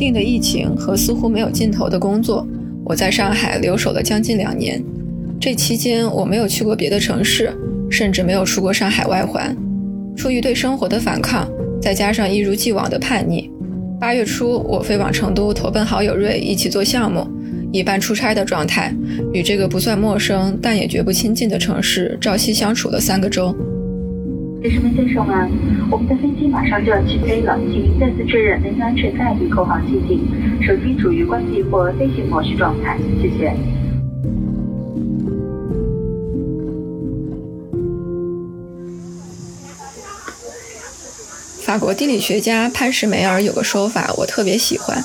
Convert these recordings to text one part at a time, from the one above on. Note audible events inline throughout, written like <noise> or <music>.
定的疫情和似乎没有尽头的工作，我在上海留守了将近两年。这期间，我没有去过别的城市，甚至没有出过上海外环。出于对生活的反抗，再加上一如既往的叛逆，八月初我飞往成都投奔好友瑞一起做项目，以半出差的状态，与这个不算陌生但也绝不亲近的城市朝夕相处了三个周。女士们、先生们，我们的飞机马上就要起飞了，请您再次确认您的安全带与扣好系紧，手机处于关闭或飞行模式状态，谢谢。法国地理学家潘什梅尔有个说法，我特别喜欢：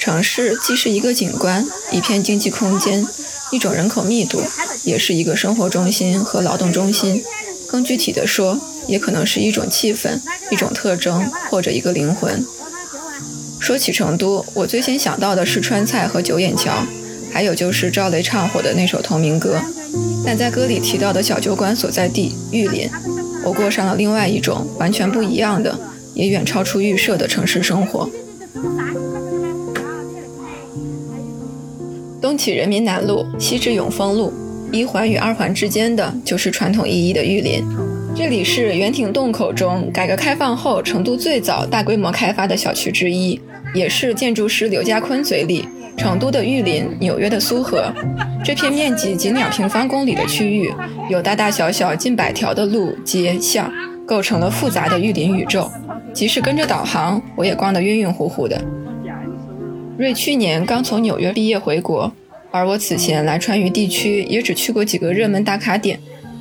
城市既是一个景观、一片经济空间、一种人口密度，也是一个生活中心和劳动中心。更具体的说，也可能是一种气氛、一种特征或者一个灵魂。说起成都，我最先想到的是川菜和九眼桥，还有就是赵雷唱火的那首同名歌。但在歌里提到的小酒馆所在地玉林，我过上了另外一种完全不一样的，也远超出预设的城市生活。东起人民南路，西至永丰路，一环与二环之间的就是传统意义的玉林。这里是圆亭洞口中改革开放后成都最早大规模开发的小区之一，也是建筑师刘家坤嘴里成都的玉林、纽约的苏荷。这片面积仅两平方公里的区域，有大大小小近百条的路、街、巷，构成了复杂的玉林宇宙。即使跟着导航，我也逛得晕晕乎乎的。瑞去年刚从纽约毕业回国，而我此前来川渝地区也只去过几个热门打卡点。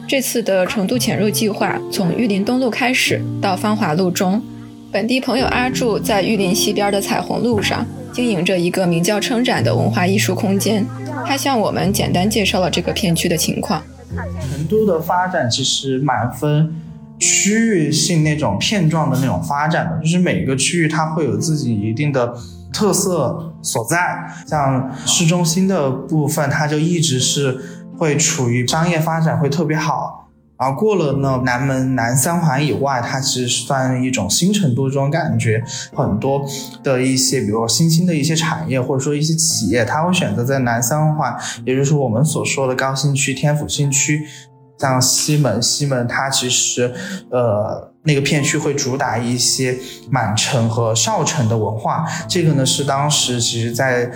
这次的成都潜入计划从玉林东路开始，到芳华路中。本地朋友阿柱在玉林西边的彩虹路上经营着一个名叫“撑展”的文化艺术空间。他向我们简单介绍了这个片区的情况。成都的发展其实蛮分区域性那种片状的那种发展的，就是每个区域它会有自己一定的特色所在。像市中心的部分，它就一直是。会处于商业发展会特别好，而过了呢南门南三环以外，它其实算一种新成都这种感觉。很多的一些，比如说新兴的一些产业或者说一些企业，它会选择在南三环，也就是我们所说的高新区、天府新区。像西门，西门它其实呃那个片区会主打一些满城和少城的文化，这个呢是当时其实在。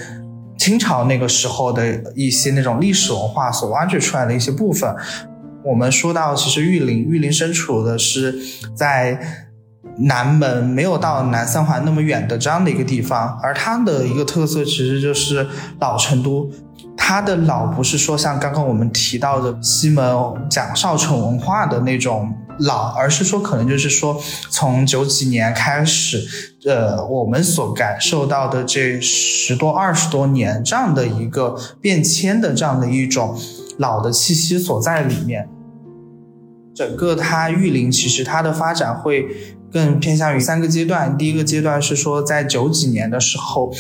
清朝那个时候的一些那种历史文化所挖掘出来的一些部分，我们说到，其实玉林，玉林身处的是在南门，没有到南三环那么远的这样的一个地方，而它的一个特色其实就是老成都。它的老不是说像刚刚我们提到的西门讲少城文化的那种老，而是说可能就是说从九几年开始，呃，我们所感受到的这十多二十多年这样的一个变迁的这样的一种老的气息所在里面。整个它玉林其实它的发展会更偏向于三个阶段，第一个阶段是说在九几年的时候。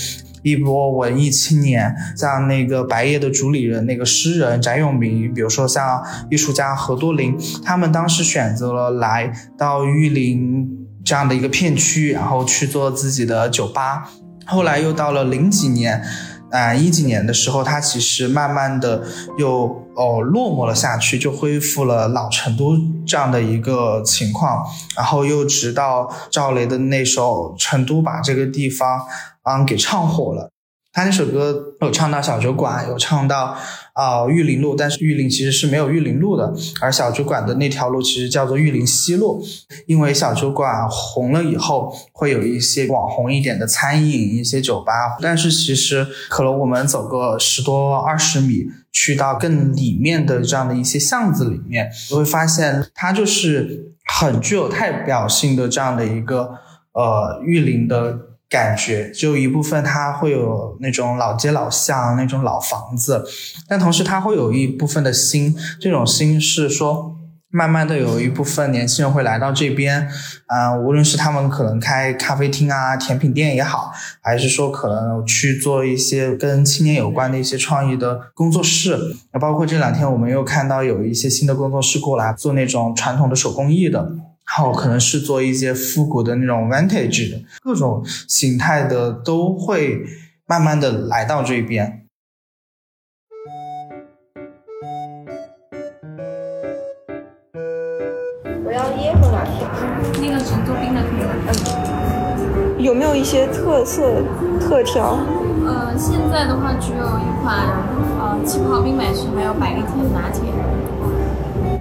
一波文艺青年，像那个白夜的主理人那个诗人翟永明，比如说像艺术家何多林，他们当时选择了来到玉林这样的一个片区，然后去做自己的酒吧。后来又到了零几年，啊一几年的时候，他其实慢慢的又哦落寞了下去，就恢复了老成都这样的一个情况。然后又直到赵雷的那首《成都》，把这个地方。啊，给唱火了。他那首歌有唱到小酒馆，有唱到啊玉林路，但是玉林其实是没有玉林路的，而小酒馆的那条路其实叫做玉林西路。因为小酒馆红了以后，会有一些网红一点的餐饮、一些酒吧，但是其实可能我们走个十多二十米，去到更里面的这样的一些巷子里面，你会发现它就是很具有代表性的这样的一个呃玉林的。感觉就一部分，它会有那种老街老巷那种老房子，但同时它会有一部分的新，这种新是说，慢慢的有一部分年轻人会来到这边，啊，无论是他们可能开咖啡厅啊、甜品店也好，还是说可能去做一些跟青年有关的一些创意的工作室，包括这两天我们又看到有一些新的工作室过来做那种传统的手工艺的。还有可能是做一些复古的那种 vintage 的各种形态的都会慢慢的来到这边。我要椰和拿铁，那个成都冰的可以吗？有没有一些特色特调？呃，现在的话只有一款呃气泡冰美式，还有百利甜拿铁。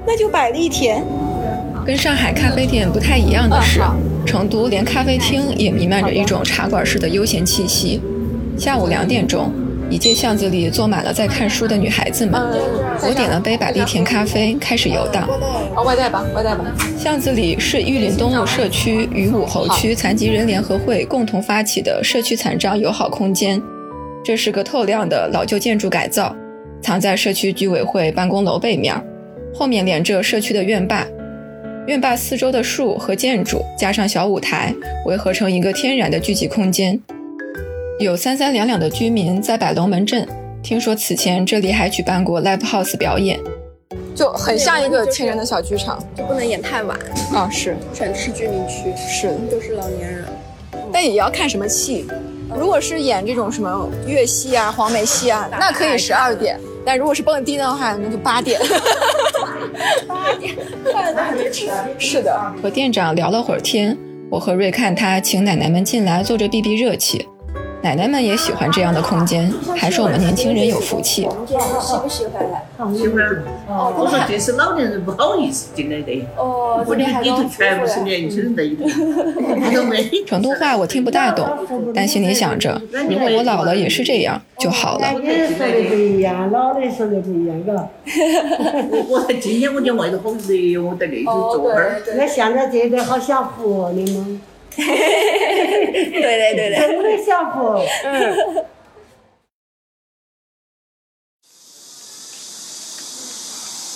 那就百利甜。跟上海咖啡店不太一样的是，成都连咖啡厅也弥漫着一种茶馆式的悠闲气息。下午两点钟，一街巷子里坐满了在看书的女孩子们。我点了杯百利甜咖啡，开始游荡。哦，外带吧，外带吧。巷子里是玉林东路社区与武侯区残疾人联合会共同发起的社区残障友好空间。这是个透亮的老旧建筑改造，藏在社区居委会办公楼背面，后面连着社区的院坝。院坝四周的树和建筑，加上小舞台，围合成一个天然的聚集空间。有三三两两的居民在摆龙门阵，听说此前这里还举办过 live house 表演，就很像一个天然的小剧场，就不能演太晚。啊，是，全是居民区，是，都是老年人。但也要看什么戏，如果是演这种什么粤戏啊、黄梅戏啊，那可以十二点；但如果是蹦迪的话，那就八点。八点，饭都还没吃。是的，和店长聊了会儿天，我和瑞看他请奶奶们进来坐着避避热气。奶奶们也喜欢这样的空间，还说我们年轻人有福气。喜不喜欢？喜欢。哦，我说这是老年人不好意思进来的。哦，我里头全部是年轻人在里头。成都话我听不大懂，但心里想着，如果我老了也是这样就好了。你说的不一样，老的说的不一样，嘎。我我今天我见外头好热，我在那头坐会儿。那现在这个好享福哦，你们。对对对对，真的享福。嗯。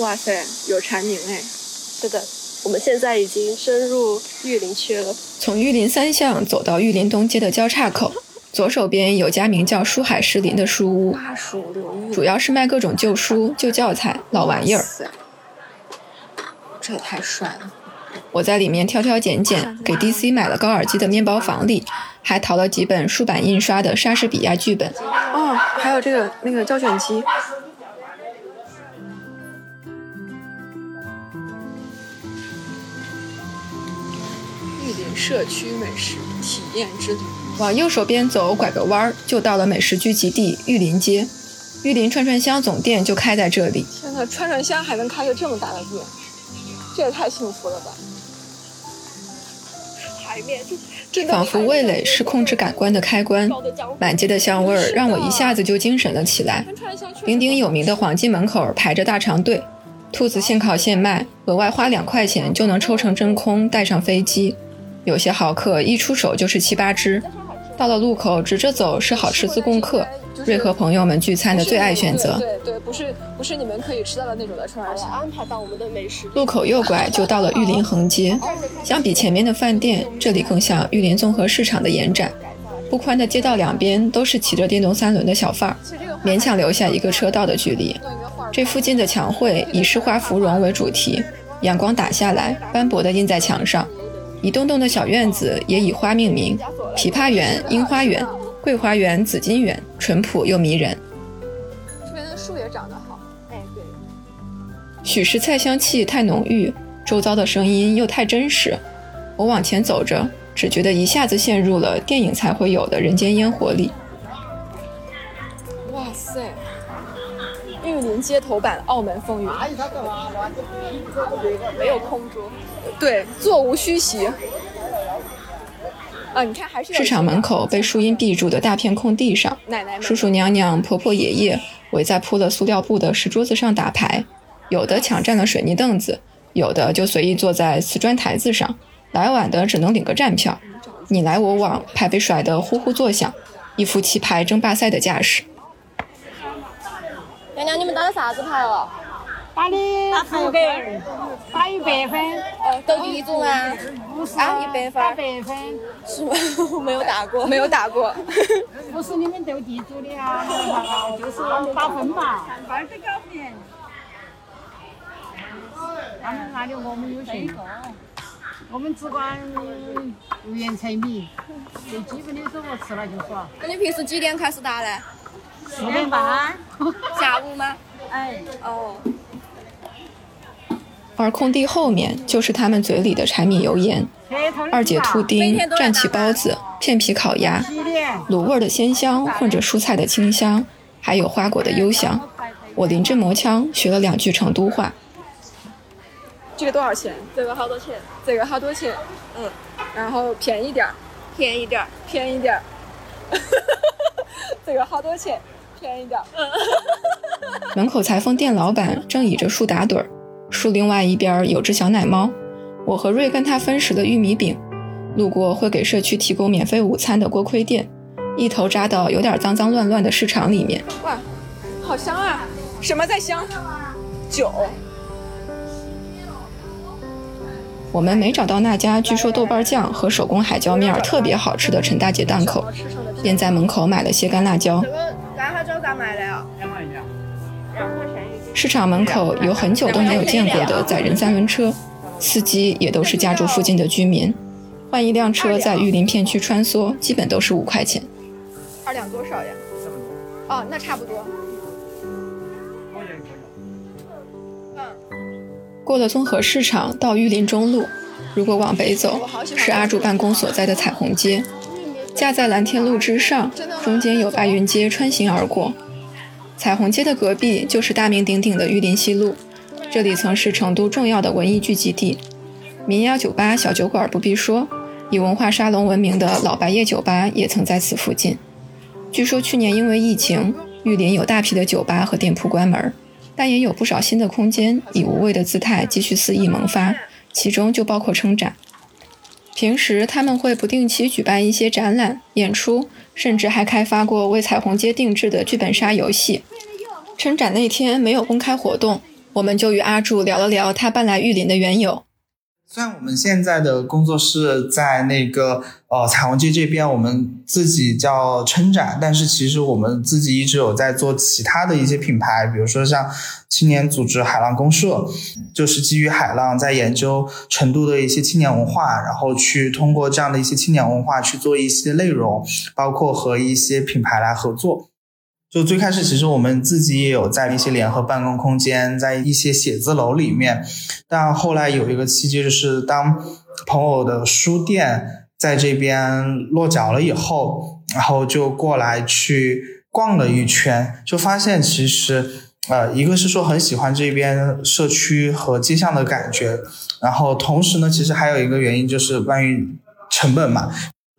哇塞，有蝉鸣哎！是的，我们现在已经深入玉林区了。从玉林三巷走到玉林东街的交叉口，左手边有家名叫“书海诗林”的书屋，主要是卖各种旧书、旧教材、老玩意儿。这也太帅了！我在里面挑挑拣拣，给 DC 买了高尔基的面包房里，还淘了几本书版印刷的莎士比亚剧本。哦，还有这个那个胶卷机。玉林社区美食体验之旅，往右手边走，拐个弯儿就到了美食聚集地玉林街。玉林串串香总店就开在这里。天呐，串串香还能开个这么大的店，这也太幸福了吧！仿佛味蕾是控制感官的开关，满街的香味儿让我一下子就精神了起来。鼎鼎有名的黄金门口排着大长队，兔子现烤现卖，额外花两块钱就能抽成真空带上飞机。有些豪客一出手就是七八只。到了路口直着走是好吃自贡客，瑞和朋友们聚餐的最爱选择。对对，不是不是你们可以吃到的那种的串串是。安排到我们的美食。路口右拐就到了玉林横街，相比前面的饭店，这里更像玉林综合市场的延展。不宽的街道两边都是骑着电动三轮的小贩儿，勉强留下一个车道的距离。这附近的墙绘以诗画芙蓉为主题，阳光打下来，斑驳地印在墙上。一栋栋的小院子也以花命名：枇杷园、樱花园、桂花园、紫金园，淳朴又迷人。这边的树也长得好，哎对。许是菜香气太浓郁，周遭的声音又太真实。我往前走着，只觉得一下子陷入了电影才会有的人间烟火里。玉林街头版《澳门风云》，没有空桌，对，座无虚席。啊，你看还是市场门口被树荫蔽住的大片空地上，奶奶、叔叔、娘娘、婆婆、爷爷围在铺了塑料布的石桌子上打牌，有的抢占了水泥凳子，有的就随意坐在瓷砖台子上。来晚的只能领个站票，你来我往，牌被甩得呼呼作响，一副棋牌争霸赛的架势。娘娘，你们打的啥子牌哦？打的扑克，打一百分。呃，斗地主吗？不是啊，一百分。打百分。是吗？我 <laughs> 没有打过，没有打过。<laughs> 不是你们斗地主的啊，就是打分嘛。牌子搞不定。他们那里我们有信。我们只管无盐柴米，最基本的生活吃了就爽。那你平时几点开始打嘞？四点半。<laughs> 下午吗？哎。哦。而空地后面就是他们嘴里的柴米油盐，二姐兔丁、蘸起包子、片皮烤鸭，卤味的鲜香混着蔬菜的清香，还有花果的幽香。我临阵磨枪学了两句成都话。这个多少钱？这个好多钱？这个好多钱？嗯，然后便宜点儿，便宜点儿，便宜点儿。<laughs> 这个好多钱？便宜点儿。<laughs> 门口裁缝店老板正倚着树打盹儿。树另外一边有只小奶猫，我和瑞跟他分食了玉米饼。路过会给社区提供免费午餐的锅盔店，一头扎到有点脏脏乱乱的市场里面。哇，好香啊！什么在香？酒。我们没找到那家据说豆瓣酱和手工海椒面特别好吃的陈大姐档口，便在门口买了些干辣椒。这个干辣椒咋卖的呀？市场门口有很久都没有见过的载人三轮车，司机也都是家住附近的居民。换一辆车在玉林片区穿梭，基本都是五块钱。二两多少呀？哦，那差不多。过了综合市场到玉林中路，如果往北走，是阿柱办公所在的彩虹街，架在蓝天路之上，中间有白云街穿行而过。彩虹街的隔壁就是大名鼎鼎的玉林西路，这里曾是成都重要的文艺聚集地，民谣酒吧、小酒馆不必说，以文化沙龙闻名的老白夜酒吧也曾在此附近。据说去年因为疫情，玉林有大批的酒吧和店铺关门，但也有不少新的空间以无畏的姿态继续肆意萌发，其中就包括撑展。平时他们会不定期举办一些展览、演出。甚至还开发过为彩虹街定制的剧本杀游戏。春展那天没有公开活动，我们就与阿柱聊了聊他搬来玉林的缘由。虽然我们现在的工作室在那个呃彩虹街这边，我们自己叫撑展，但是其实我们自己一直有在做其他的一些品牌，比如说像青年组织海浪公社，就是基于海浪在研究成都的一些青年文化，然后去通过这样的一些青年文化去做一些内容，包括和一些品牌来合作。就最开始，其实我们自己也有在一些联合办公空间，在一些写字楼里面。但后来有一个契机，就是当朋友的书店在这边落脚了以后，然后就过来去逛了一圈，就发现其实，呃，一个是说很喜欢这边社区和街巷的感觉，然后同时呢，其实还有一个原因就是关于成本嘛。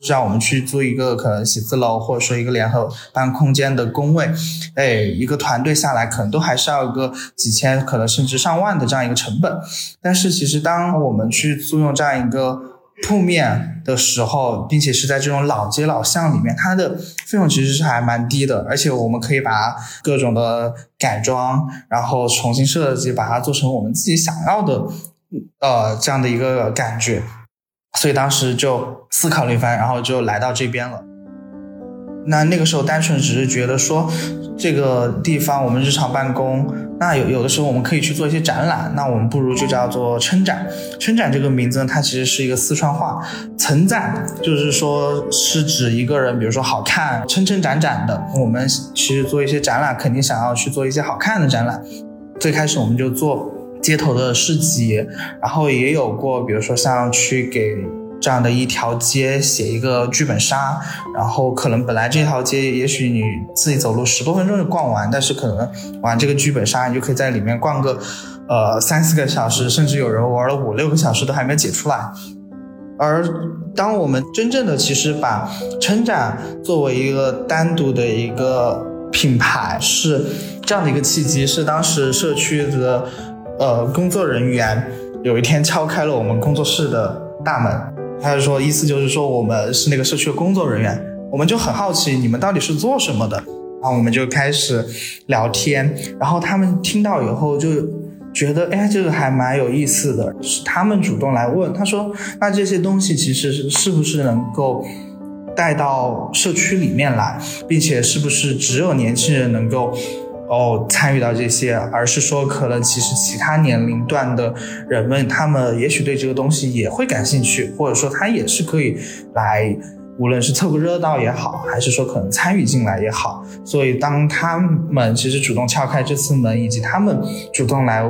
让我们去租一个可能写字楼，或者说一个联合办空间的工位，哎，一个团队下来可能都还是要个几千，可能甚至上万的这样一个成本。但是其实当我们去租用这样一个铺面的时候，并且是在这种老街老巷里面，它的费用其实是还蛮低的，而且我们可以把各种的改装，然后重新设计，把它做成我们自己想要的，呃，这样的一个感觉。所以当时就思考了一番，然后就来到这边了。那那个时候单纯只是觉得说，这个地方我们日常办公，那有有的时候我们可以去做一些展览，那我们不如就叫做撑展。撑展这个名字呢，它其实是一个四川话，层展就是说是指一个人，比如说好看，撑撑展展的。我们其实做一些展览，肯定想要去做一些好看的展览。最开始我们就做。街头的市集，然后也有过，比如说像去给这样的一条街写一个剧本杀，然后可能本来这条街也许你自己走路十多分钟就逛完，但是可能玩这个剧本杀，你就可以在里面逛个呃三四个小时，甚至有人玩了五六个小时都还没解出来。而当我们真正的其实把撑展作为一个单独的一个品牌，是这样的一个契机，是当时社区的。呃，工作人员有一天敲开了我们工作室的大门，他就说，意思就是说我们是那个社区的工作人员，我们就很好奇你们到底是做什么的，然后我们就开始聊天，然后他们听到以后就觉得，哎，这个还蛮有意思的，是他们主动来问，他说，那这些东西其实是不是能够带到社区里面来，并且是不是只有年轻人能够。哦参与到这些，而是说可能其实其他年龄段的人们，他们也许对这个东西也会感兴趣，或者说他也是可以来，无论是凑个热闹也好，还是说可能参与进来也好。所以当他们其实主动敲开这次门，以及他们主动来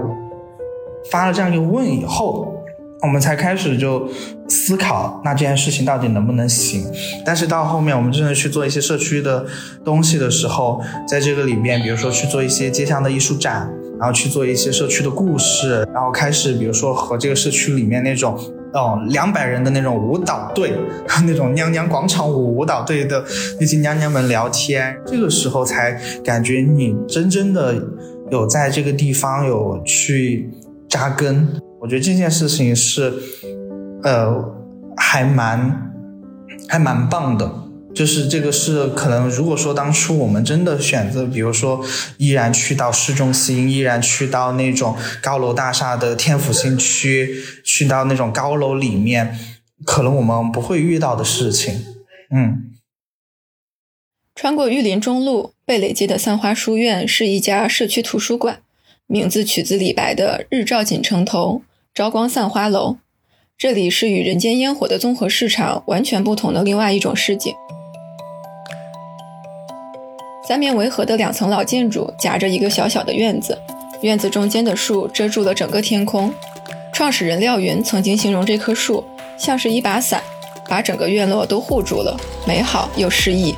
发了这样一个问以后。我们才开始就思考，那这件事情到底能不能行？但是到后面，我们真的去做一些社区的东西的时候，在这个里面，比如说去做一些街巷的艺术展，然后去做一些社区的故事，然后开始，比如说和这个社区里面那种哦两百人的那种舞蹈队，<laughs> 那种娘娘广场舞舞蹈队的那些娘娘们聊天，这个时候才感觉你真正的有在这个地方有去扎根。我觉得这件事情是，呃，还蛮还蛮棒的。就是这个是可能，如果说当初我们真的选择，比如说依然去到市中心，依然去到那种高楼大厦的天府新区，去到那种高楼里面，可能我们不会遇到的事情。嗯。穿过玉林中路，贝蕾街的三花书院是一家社区图书馆。名字取自李白的“日照锦城头，朝光散花楼”。这里是与人间烟火的综合市场完全不同的另外一种市景。三面围合的两层老建筑夹着一个小小的院子，院子中间的树遮住了整个天空。创始人廖云曾经形容这棵树像是一把伞，把整个院落都护住了，美好又诗意。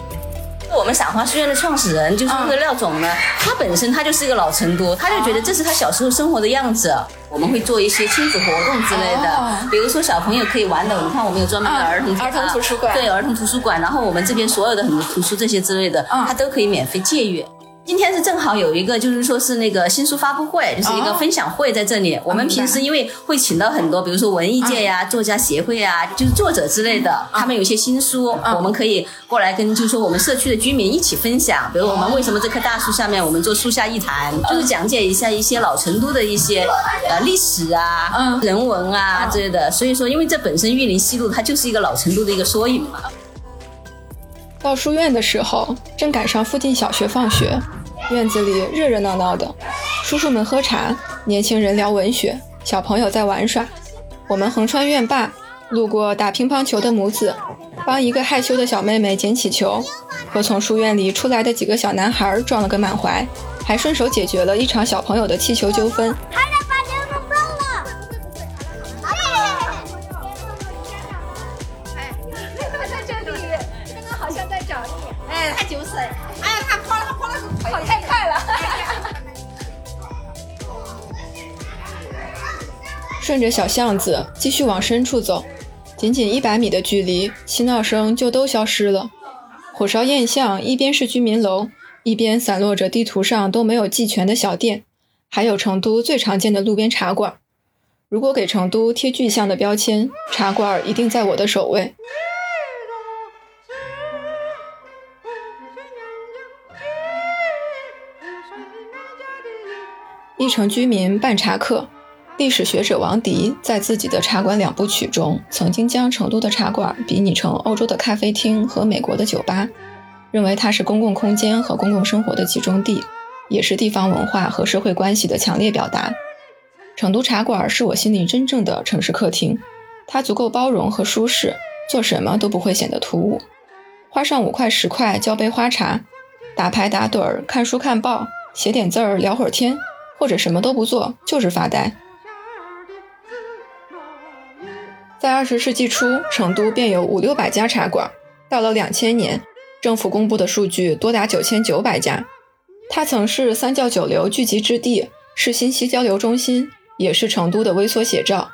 我们赏花书院的创始人就是那个廖总呢，他本身他就是一个老成都，他就觉得这是他小时候生活的样子。我们会做一些亲子活动之类的，比如说小朋友可以玩的，你看我们有专门的儿童儿童图书馆，对儿童图书馆，然后我们这边所有的很多图书这些之类的，他都可以免费借阅。今天是正好有一个，就是说是那个新书发布会，就是一个分享会在这里。我们平时因为会请到很多，比如说文艺界呀、作家协会啊，就是作者之类的，他们有一些新书，我们可以过来跟，就是说我们社区的居民一起分享。比如我们为什么这棵大树下面我们做树下一谈，就是讲解一下一些老成都的一些呃历史啊、人文啊之类的。所以说，因为这本身玉林西路它就是一个老成都的一个缩影嘛。到书院的时候，正赶上附近小学放学。院子里热热闹闹的，叔叔们喝茶，年轻人聊文学，小朋友在玩耍。我们横穿院坝，路过打乒乓球的母子，帮一个害羞的小妹妹捡起球，和从书院里出来的几个小男孩撞了个满怀，还顺手解决了一场小朋友的气球纠纷。顺着小巷子继续往深处走，仅仅一百米的距离，嬉闹声就都消失了。火烧堰巷一边是居民楼，一边散落着地图上都没有记全的小店，还有成都最常见的路边茶馆。如果给成都贴具象的标签，茶馆一定在我的首位。一城居民办茶客。历史学者王迪在自己的《茶馆两部曲》中，曾经将成都的茶馆比拟成欧洲的咖啡厅和美国的酒吧，认为它是公共空间和公共生活的集中地，也是地方文化和社会关系的强烈表达。成都茶馆是我心里真正的城市客厅，它足够包容和舒适，做什么都不会显得突兀。花上五块十块交杯花茶，打牌打盹儿，看书看报，写点字儿聊会儿天，或者什么都不做，就是发呆。在二十世纪初，成都便有五六百家茶馆。到了两千年，政府公布的数据多达九千九百家。它曾是三教九流聚集之地，是信息交流中心，也是成都的微缩写照。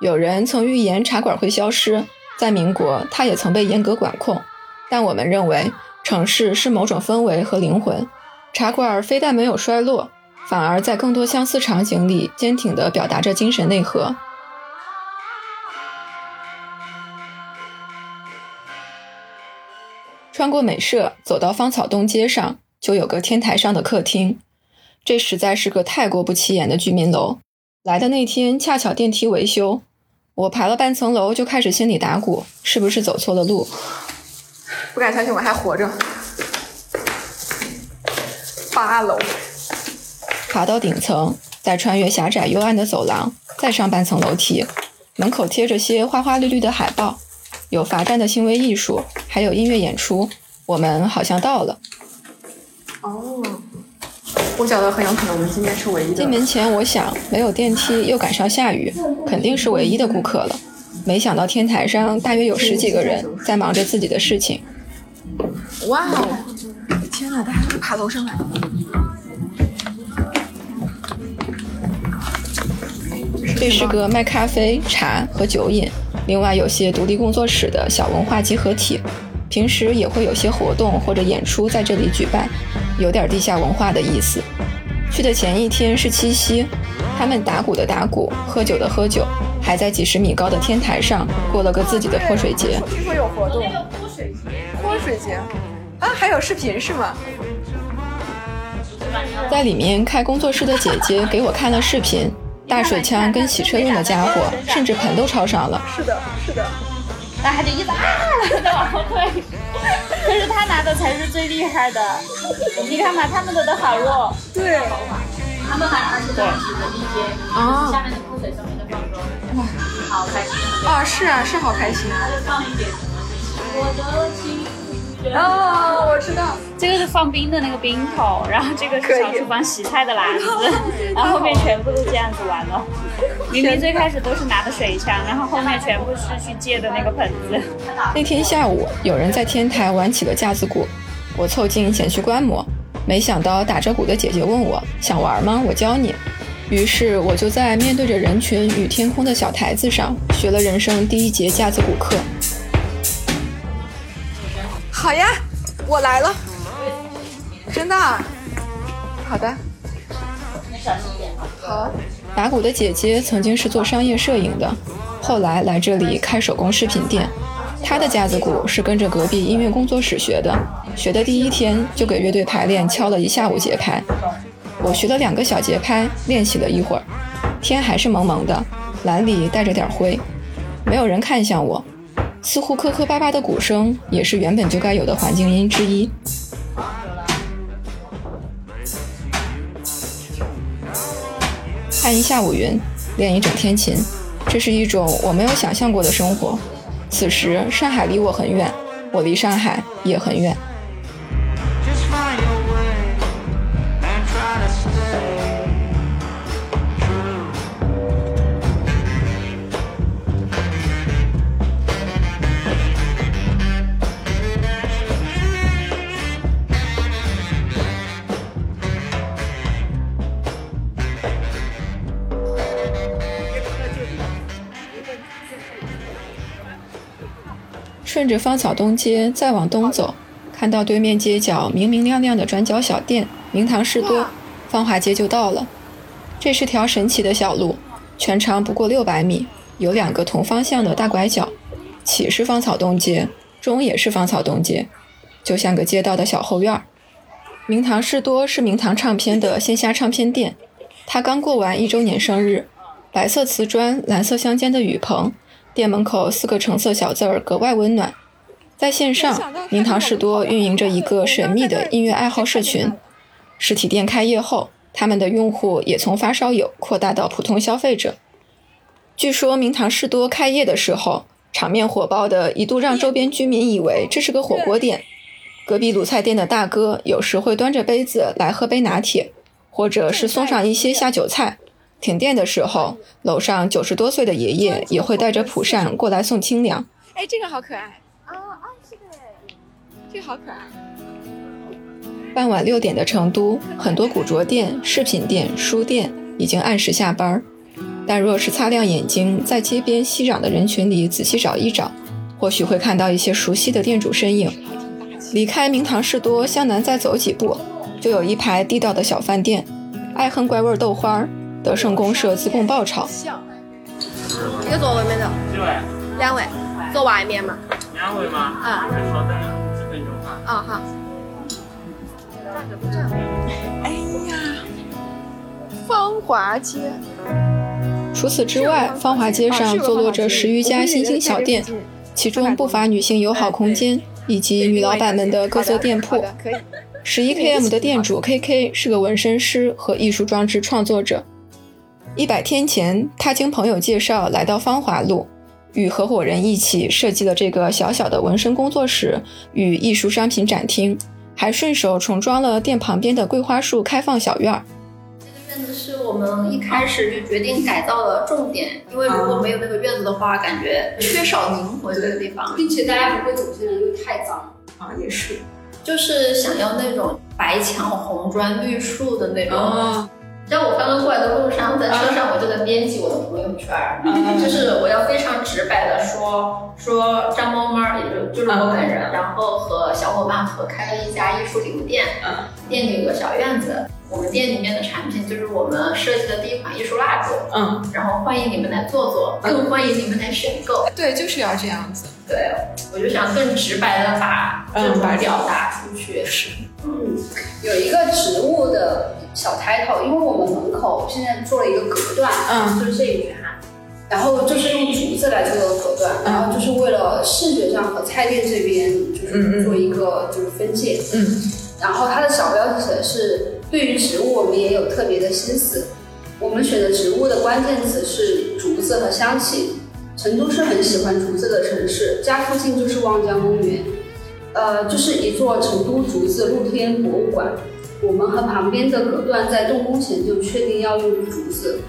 有人曾预言茶馆会消失，在民国，它也曾被严格管控。但我们认为，城市是某种氛围和灵魂。茶馆非但没有衰落，反而在更多相似场景里坚挺地表达着精神内核。穿过美舍，走到芳草东街上，就有个天台上的客厅。这实在是个太过不起眼的居民楼。来的那天恰巧电梯维修，我爬了半层楼就开始心里打鼓，是不是走错了路？不敢相信我还活着。八楼，爬到顶层，再穿越狭窄幽暗的走廊，再上半层楼梯。门口贴着些花花绿绿的海报，有罚站的行为艺术，还有音乐演出。我们好像到了。哦，我觉得很有可能我们今天是唯一的。进门前，我想没有电梯，又赶上下雨，肯定是唯一的顾客了。没想到天台上大约有十几个人在忙着自己的事情。哇哦！天哪，大家都爬楼上来。这是个卖咖啡、茶和酒饮，另外有些独立工作室的小文化集合体。平时也会有些活动或者演出在这里举办，有点地下文化的意思。去的前一天是七夕，他们打鼓的打鼓，喝酒的喝酒，还在几十米高的天台上过了个自己的泼水节。听说有活动，泼水节，泼水节啊，还有视频是吗？在里面开工作室的姐姐给我看了视频，大水枪跟洗车用的家伙，甚至盆都抄上了。是的，是的。然后他就一直啊在往后退，可 <laughs> 是他拿的才是最厉害的。你看嘛，他们的都好弱。对，他们还而且在起着地阶，啊，下面的泼水上面的放歌，哇，好开心。啊，是啊，是好开心。他就放一点我的心。哦，我知道，这个是放冰的那个冰桶，然后这个是小厨房洗菜的篮子，<laughs> 然后后面全部都这样子玩了。<laughs> 明明最开始都是拿的水枪，然后后面全部是去借的那个盆子。那天下午，有人在天台玩起了架子鼓，我凑近前去观摩，没想到打着鼓的姐姐问我想玩吗？我教你。于是我就在面对着人群与天空的小台子上学了人生第一节架子鼓课。好呀，我来了，真的，好的，好。打鼓的姐姐曾经是做商业摄影的，后来来这里开手工饰品店。她的架子鼓是跟着隔壁音乐工作室学的，学的第一天就给乐队排练敲了一下午节拍。我学了两个小节拍，练习了一会儿，天还是蒙蒙的，蓝里带着点灰，没有人看向我。似乎磕磕巴巴的鼓声也是原本就该有的环境音之一。看一下午云，练一整天琴，这是一种我没有想象过的生活。此时上海离我很远，我离上海也很远。顺着芳草东街再往东走，看到对面街角明明亮亮的转角小店“明堂士多”，芳华街就到了。这是条神奇的小路，全长不过六百米，有两个同方向的大拐角，起是芳草东街，中也是芳草东街，就像个街道的小后院。明堂士多是明堂唱片的线下唱片店，他刚过完一周年生日，白色瓷砖，蓝色相间的雨棚。店门口四个橙色小字儿格外温暖。在线上，明堂士多运营着一个神秘的音乐爱好社群。实体店开业后，他们的用户也从发烧友扩大到普通消费者。据说明堂士多开业的时候，场面火爆的一度让周边居民以为这是个火锅店。隔壁卤菜店的大哥有时会端着杯子来喝杯拿铁，或者是送上一些下酒菜。停电的时候，楼上九十多岁的爷爷也会带着蒲扇过来送清凉。哎，这个好可爱啊啊！是的，这个好可爱。傍晚六点的成都，很多古着店、饰品店、书店已经按时下班。但若是擦亮眼睛，在街边熙攘的人群里仔细找一找，或许会看到一些熟悉的店主身影。离开明堂士多，向南再走几步，就有一排地道的小饭店，爱恨怪味豆花。德胜公社自贡爆炒，一个座位没得，几位？两位，坐外面嘛。两位吗？啊。稍等几分钟哈。啊好。哎呀，芳华街。除此之外，芳华街上坐落着十余家新兴小店，其中不乏女性友好空间以及女老板们的各色店铺。十一 KM 的店主 KK 是个纹身师和艺术装置创作者。一百天前，他经朋友介绍来到芳华路，与合伙人一起设计了这个小小的纹身工作室与艺术商品展厅，还顺手重装了店旁边的桂花树开放小院儿。这个院子是我们一开始就决定改造的重点，因为如果没有那个院子的话，感觉缺少灵魂这个地方，并且大家不会走进来，因为太脏啊，也是，就是想要那种白墙红砖绿树的那种。像我刚刚过来的路上，在车上我就在编辑我的朋友圈，<laughs> 就是我要非常直白的说说张猫猫，也就就是我本人，然后和小伙伴合开了一家艺术礼物店，店里有个小院子，我们店里面的产品就是我们设计的第一款艺术蜡烛，嗯，然后欢迎你们来坐坐，更欢迎你们来选购，对，就是要这样子，对，我就想更直白的把这种表达出去，是，嗯，有一个植物的。小 title，因为我们门口现在做了一个隔断，嗯，就是这一片，然后就是用竹子来做的隔断，然后就是为了视觉上和菜店这边就是做一个就是分界，嗯，然后它的小标题写的是对于植物我们也有特别的心思，我们选的植物的关键词是竹子和香气，成都是很喜欢竹子的城市，家附近就是望江公园，呃，就是一座成都竹子露天博物馆。我们和旁边的隔断在动工前就确定要用竹子，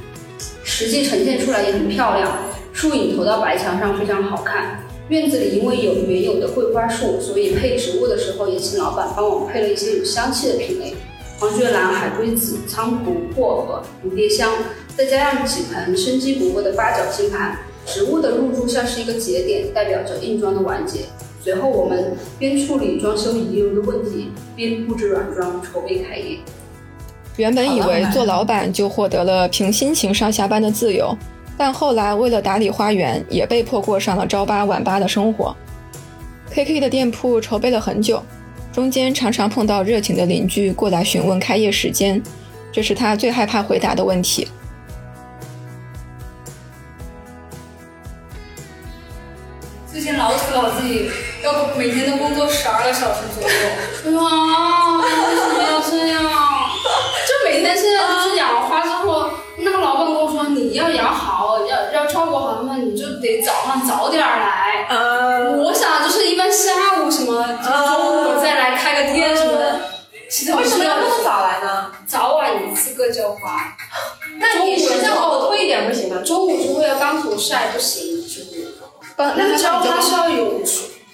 实际呈现出来也很漂亮，树影投到白墙上非常好看。院子里因为有原有的桂花树，所以配植物的时候也请老板帮我们配了一些有香气的品类，黄雀兰、海龟子、菖蒲、薄荷、蝴蝶香，再加上几盆生机勃勃的八角金盘。植物的入驻像是一个节点，代表着硬装的完结。随后，我们边处理装修遗留的问题，边布置软装，筹备开业。原本以为做老板就获得了凭心情上下班的自由，但后来为了打理花园，也被迫过上了朝八晚八的生活。KK 的店铺筹备了很久，中间常常碰到热情的邻居过来询问开业时间，这是他最害怕回答的问题。最近老土老自己。要每天都工作十二个小时左右。哇，为什么要这样？就每天现在就是养了花之后，那个老板跟我说，你要养好，要要照顾好它们，你就得早上早点来。嗯。我想就是一般下午什么，中午再来开个店什么的。为什么要那么早来呢？早晚一次各浇花。那你时间往后推一点不行吗？中午就会要刚土晒不行，就是。那个浇花是要有。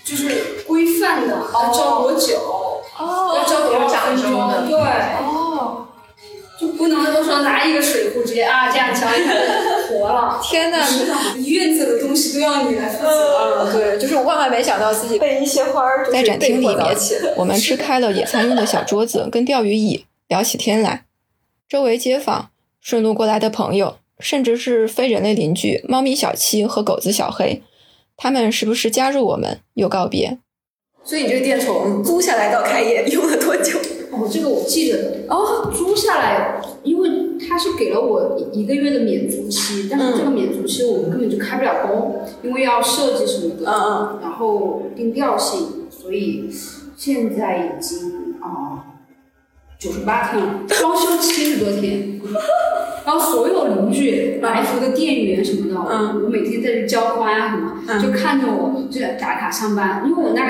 就是规范的，要浇多久？哦，要浇多少分钟？对，哦，就不能都说拿一个水壶直接啊这样浇一下活了。<laughs> 天哪，你院子的东西都要你来负责。对，就是我万万没想到自己被一些花儿在展厅里面，我们支开了野餐用的小桌子跟钓鱼椅，聊起天来。周围街坊、顺路过来的朋友，甚至是非人类邻居猫咪小七和狗子小黑。他们时不时加入我们，又告别。所以你这个店从租下来到开业用了多久？哦，这个我记得的。哦，租下来，因为他是给了我一个月的免租期，但是这个免租期我们根本就开不了工，因为要设计什么的，嗯嗯，然后定调性，所以现在已经啊九十八天了，<laughs> 装修七十多天。然后所有邻居、来福的店员什么的，我每天在这浇花呀什么，就看着我就打卡上班，因为我那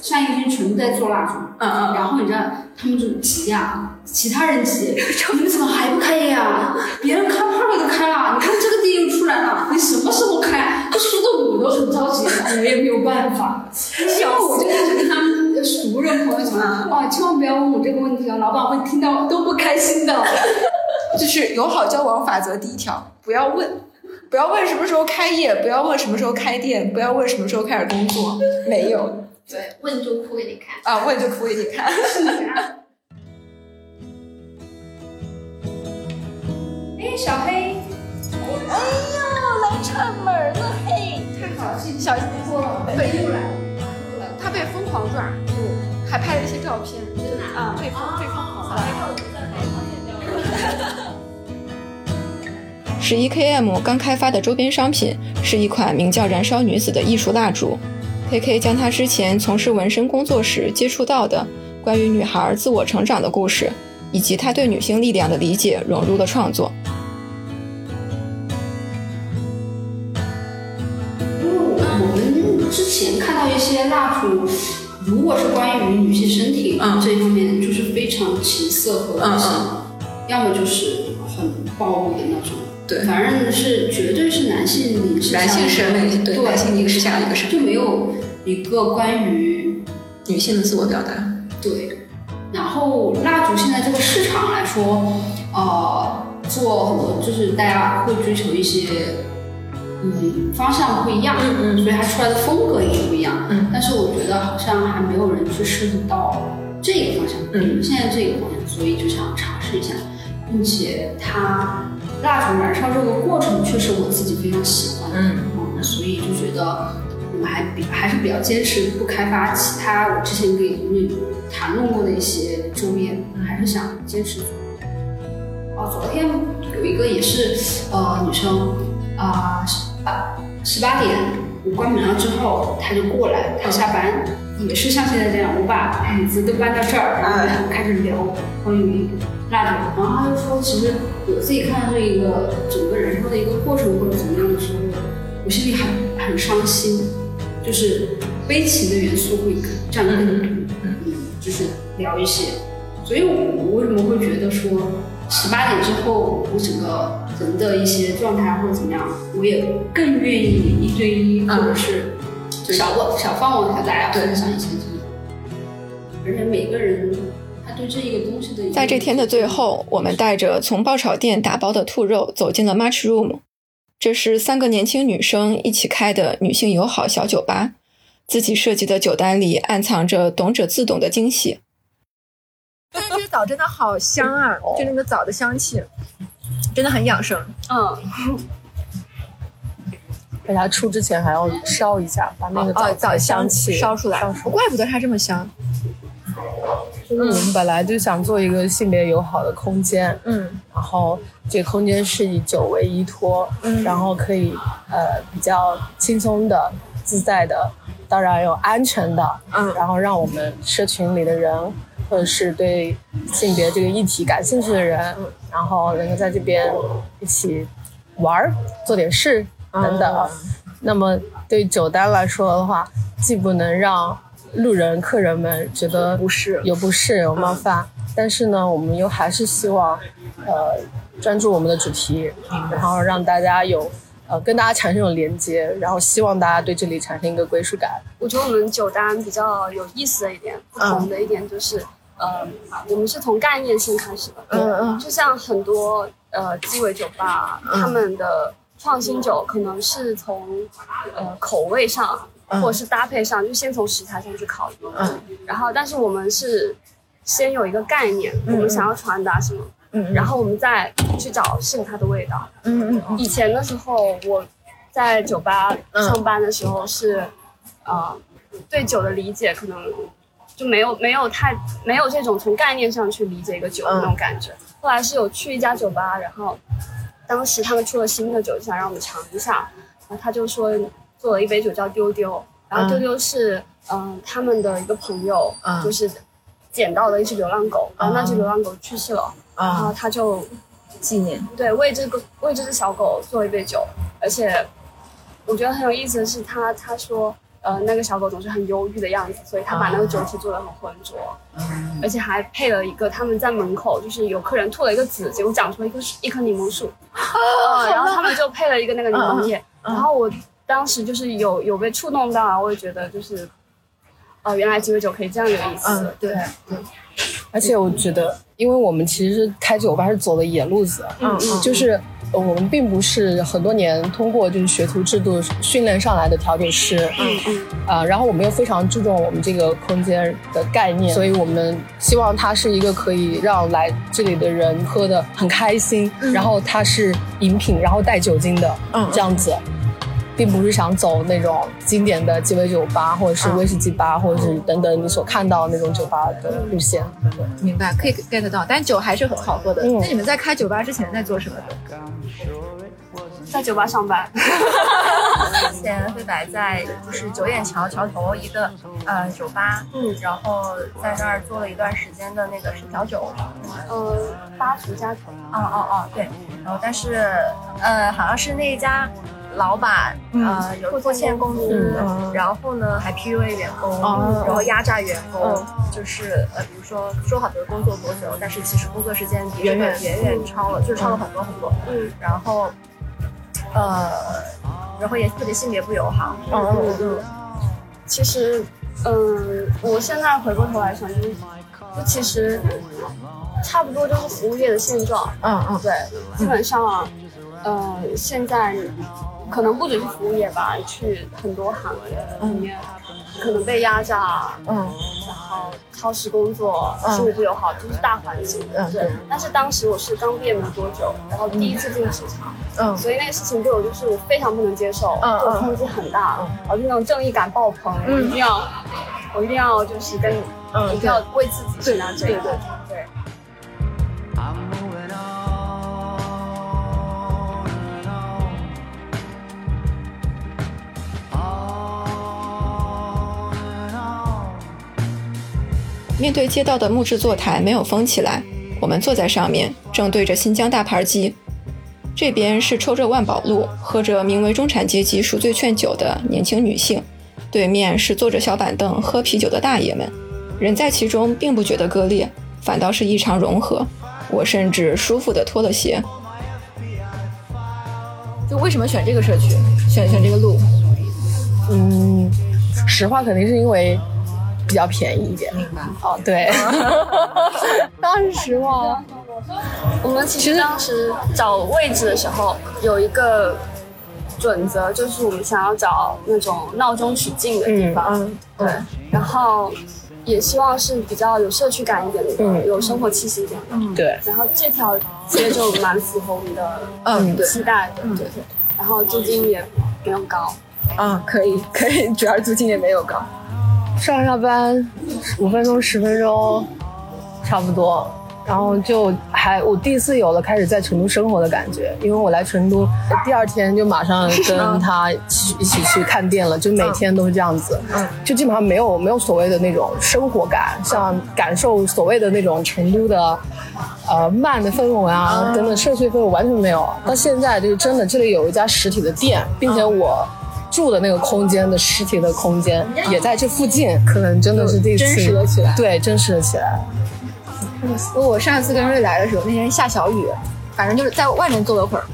上一天全部在做蜡烛，嗯嗯，然后你知道他们就急呀，其他人急，<laughs> 你们怎么还不开业啊？别人开趴了都开了，<laughs> 你看这个店又出来了，你什么时候开？就说的我都很着急，我 <laughs> 也没有办法，因为我就开始跟他们熟人朋友讲，哇，千万不要问我这个问题啊，老板会听到都不开心的。就是友好交往法则第一条，不要问，不要问什么时候开业，不要问什么时候开店，不要问什么时候开始工作，没有。对，问就哭给你看。啊，问就哭给你看。<laughs> 哎，小黑。哎呦，来串门了嘿！太好了，小心说了，对，又来了，他被疯狂抓，还拍了一些照片，真的啊，被疯被疯狂抓。十一 KM 刚开发的周边商品是一款名叫“燃烧女子”的艺术蜡烛。KK 将他之前从事纹身工作时接触到的关于女孩自我成长的故事，以及她对女性力量的理解融入了创作。因为我们之前看到一些蜡烛，如果是关于女性身体这一方面，就是非常情色和女性，要么就是很暴力的那种。对，反正是绝对是男性凝视男性审美，对男性凝视下一个审美，就没有一个关于女性的自我表达。对，然后蜡烛现在这个市场来说，呃，做很多就是大家会追求一些，嗯，方向不一样，嗯嗯，所以它出来的风格也不一样，嗯，但是我觉得好像还没有人去涉及到这个方向，嗯，现在这个方向，所以就想尝试一下，并且它。蜡烛燃烧这个过程确实我自己非常喜欢，嗯嗯，所以就觉得我们还比还是比较坚持不开发其他我之前跟你谈论过的一些桌面，还是想坚持做。哦，昨天有一个也是呃女生啊十八十八点我关门了之后，她就过来，她下班也是像现在这样，我把椅子都搬到这儿，然后开始聊关于。蜡烛，然后他就说，其实我自己看到这一个整个燃烧的一个过程或者怎么样的时候，我心里很很伤心，就是悲情的元素会占更多，嗯，就是聊一些，所以我为什么会觉得说十八点之后，我整个人的一些状态或者怎么样，我也更愿意一对一，或者是小个小范围和大家分享一些这种，而且每个人。在这天的最后，我们带着从爆炒店打包的兔肉走进了 Match Room，。这是三个年轻女生一起开的女性友好小酒吧，自己设计的酒单里暗藏着懂者自懂的惊喜。这个枣真的好香啊！就那个枣的香气，真的很养生。嗯。在它出之前还要烧一下，把那个枣枣香气烧出来。怪不得它这么香。就是我们本来就想做一个性别友好的空间，嗯，然后这个空间是以酒为依托，嗯，然后可以呃比较轻松的、自在的，当然有安全的，嗯，然后让我们社群里的人或者是对性别这个议题感兴趣的人，然后能够在这边一起玩儿、做点事等等。那么对酒单来说的话，既不能让路人、客人们觉得不适，有不适、有冒犯，但是呢，我们又还是希望，呃，专注我们的主题，然后让大家有，呃，跟大家产生有连接，然后希望大家对这里产生一个归属感。我觉得我们酒单比较有意思的一点，不同的一点就是，呃，我们是从概念先开始的，嗯嗯，就像很多呃鸡尾酒吧，他们的创新酒可能是从，呃，口味上。或者是搭配上，就先从食材上去考虑。嗯，然后，但是我们是先有一个概念，我们想要传达什么，嗯，然后我们再去找适合它的味道。嗯嗯。以前的时候，我在酒吧上班的时候是，呃，对酒的理解可能就没有没有太没有这种从概念上去理解一个酒的那种感觉。后来是有去一家酒吧，然后当时他们出了新的酒，就想让我们尝一下，然后他就说。做了一杯酒叫丢丢，然后丢丢是嗯他们的一个朋友，就是捡到的一只流浪狗，然后那只流浪狗去世了，然后他就纪念，对为这个为这只小狗做了一杯酒，而且我觉得很有意思的是他他说呃那个小狗总是很忧郁的样子，所以他把那个酒体做的很浑浊，而且还配了一个他们在门口就是有客人吐了一个籽，结果长出了一棵一棵柠檬树，<laughs> 然后他们就配了一个那个柠檬叶，然后我。当时就是有有被触动到，我也觉得就是，哦，原来鸡尾酒可以这样有意思。嗯，对对。而且我觉得，因为我们其实开酒吧是走的野路子，嗯嗯，就是我们并不是很多年通过就是学徒制度训练上来的调酒师，嗯嗯，啊，然后我们又非常注重我们这个空间的概念，所以我们希望它是一个可以让来这里的人喝的很开心，然后它是饮品，然后带酒精的，嗯，这样子。并不是想走那种经典的鸡尾酒吧，或者是威士忌吧，或者是等等你所看到那种酒吧的路线。明白，可以 get 到，但酒还是很好喝的。那你们在开酒吧之前在做什么？的？在酒吧上班，<laughs> 之前会摆在就是九眼桥桥头一个呃酒吧，嗯，然后在那儿做了一段时间的那个是调酒，呃，八福家族，哦哦哦，对，然后但是呃好像是那一家老板呃有拖欠工资，然后呢还 PUA 员工，然后压榨员工，就是呃比如说说好的工作多久，但是其实工作时间比这个远远超了，就是超了很多很多，嗯，然后。呃，然后也特别性别不友好。嗯嗯嗯。其实，嗯，我现在回过头来想，就就其实差不多就是服务业的现状。嗯嗯。对，基本上，呃，现在可能不只是服务业吧，去很多行业里面。可能被压榨，嗯，然后超时工作，性别不友好，就是大环境，嗯，对。但是当时我是刚毕业没多久，然后第一次进市场，嗯，所以那个事情对我就是我非常不能接受，嗯对我冲击很大，然后那种正义感爆棚，我一定要，我一定要就是跟，嗯，一定要为自己承担这个，对对。面对街道的木质坐台没有封起来，我们坐在上面，正对着新疆大盘鸡。这边是抽着万宝路、喝着名为中产阶级赎罪券酒的年轻女性，对面是坐着小板凳喝啤酒的大爷们。人在其中并不觉得割裂，反倒是异常融合。我甚至舒服地脱了鞋。就为什么选这个社区，选选这个路？嗯，实话肯定是因为。比较便宜一点，明白？哦，对，<laughs> 当时嘛，我们其实当时找位置的时候有一个准则，就是我们想要找那种闹中取静的地方，嗯，对，然后也希望是比较有社区感一点的，嗯，有生活气息一点的，嗯，对。然后这条街就蛮符合我们的嗯期待的，对对。然后租金也没有高，嗯，可以可以，主要是租金也没有高。上下班五分钟十分钟，差不多。然后就还我第一次有了开始在成都生活的感觉，因为我来成都第二天就马上跟他一起一起去看店了，就每天都是这样子。嗯，就基本上没有没有所谓的那种生活感，像感受所谓的那种成都的呃慢的氛围啊等等社区氛围完全没有。到现在就是真的，这里有一家实体的店，并且我。住的那个空间的实体的空间也在这附近，可能真的是第一次真实了起来。对，真实了起来。我上次跟瑞来的时候，那天下小雨，反正就是在外面坐了会儿，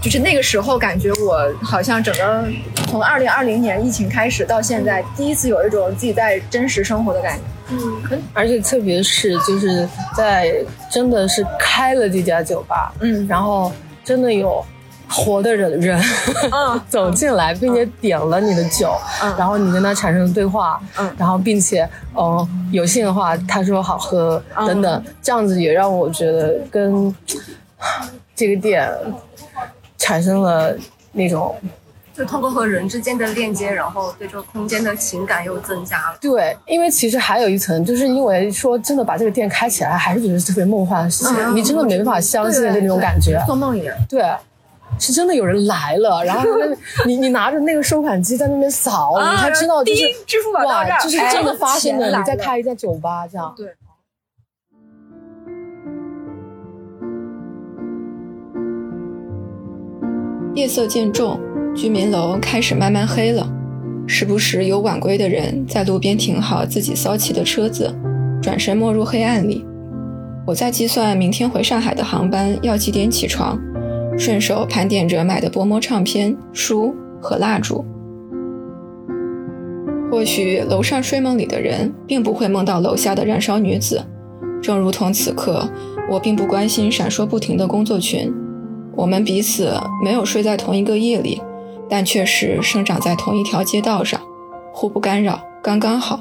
就是那个时候感觉我好像整个从二零二零年疫情开始到现在，第一次有一种自己在真实生活的感觉。嗯，而且特别是就是在真的是开了这家酒吧，嗯，然后真的有。活的人人 <laughs> 走进来，并且点了你的酒，然后你跟他产生了对话，然后并且，嗯，有幸的话，他说好喝等等，这样子也让我觉得跟 <sighs> 这个店产生了那种，就通过和人之间的链接，然后对这个空间的情感又增加了。对，因为其实还有一层，就是因为说真的把这个店开起来，还是觉得特别梦幻的事情，你真的没办法相信的那种感觉，做梦一样。对。是真的有人来了，然后 <laughs> 你你拿着那个收款机在那边扫，你才知道就是哇，就是真的发生了。你再开一家酒吧这样。对。夜色渐重，居民楼开始慢慢黑了，时不时有晚归的人在路边停好自己骚气的车子，转身没入黑暗里。我在计算明天回上海的航班要几点起床。顺手盘点着买的薄膜唱片、书和蜡烛。或许楼上睡梦里的人并不会梦到楼下的燃烧女子，正如同此刻，我并不关心闪烁不停的工作群。我们彼此没有睡在同一个夜里，但却是生长在同一条街道上，互不干扰，刚刚好。